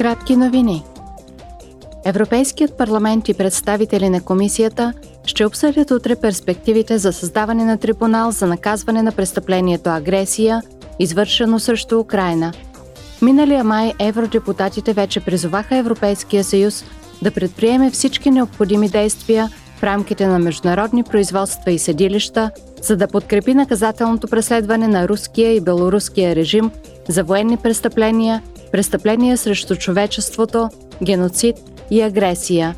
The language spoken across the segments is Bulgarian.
Кратки новини. Европейският парламент и представители на комисията ще обсъдят утре перспективите за създаване на трибунал за наказване на престъплението агресия, извършено срещу Украина. Миналия май евродепутатите вече призоваха Европейския съюз да предприеме всички необходими действия в рамките на международни производства и съдилища, за да подкрепи наказателното преследване на руския и белоруския режим за военни престъпления, престъпления срещу човечеството, геноцид и агресия.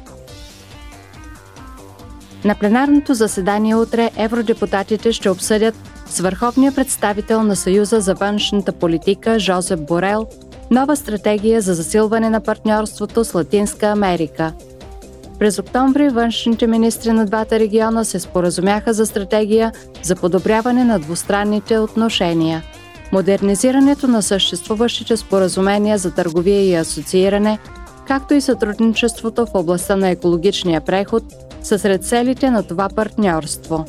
На пленарното заседание утре евродепутатите ще обсъдят с върховния представител на Съюза за външната политика Жозеп Борел нова стратегия за засилване на партньорството с Латинска Америка. През октомври външните министри на двата региона се споразумяха за стратегия за подобряване на двустранните отношения. Модернизирането на съществуващите споразумения за търговия и асоцииране, както и сътрудничеството в областта на екологичния преход, са сред целите на това партньорство.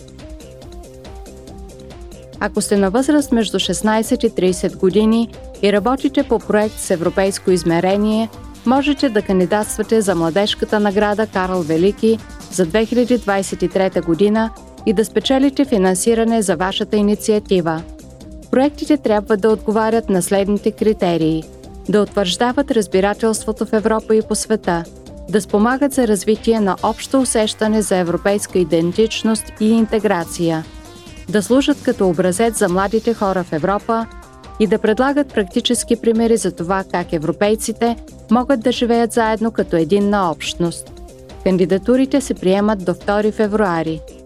Ако сте на възраст между 16 и 30 години и работите по проект с европейско измерение, можете да кандидатствате за младежката награда Карл Велики за 2023 година и да спечелите финансиране за вашата инициатива. Проектите трябва да отговарят на следните критерии – да утвърждават разбирателството в Европа и по света, да спомагат за развитие на общо усещане за европейска идентичност и интеграция, да служат като образец за младите хора в Европа и да предлагат практически примери за това как европейците могат да живеят заедно като единна общност. Кандидатурите се приемат до 2 февруари –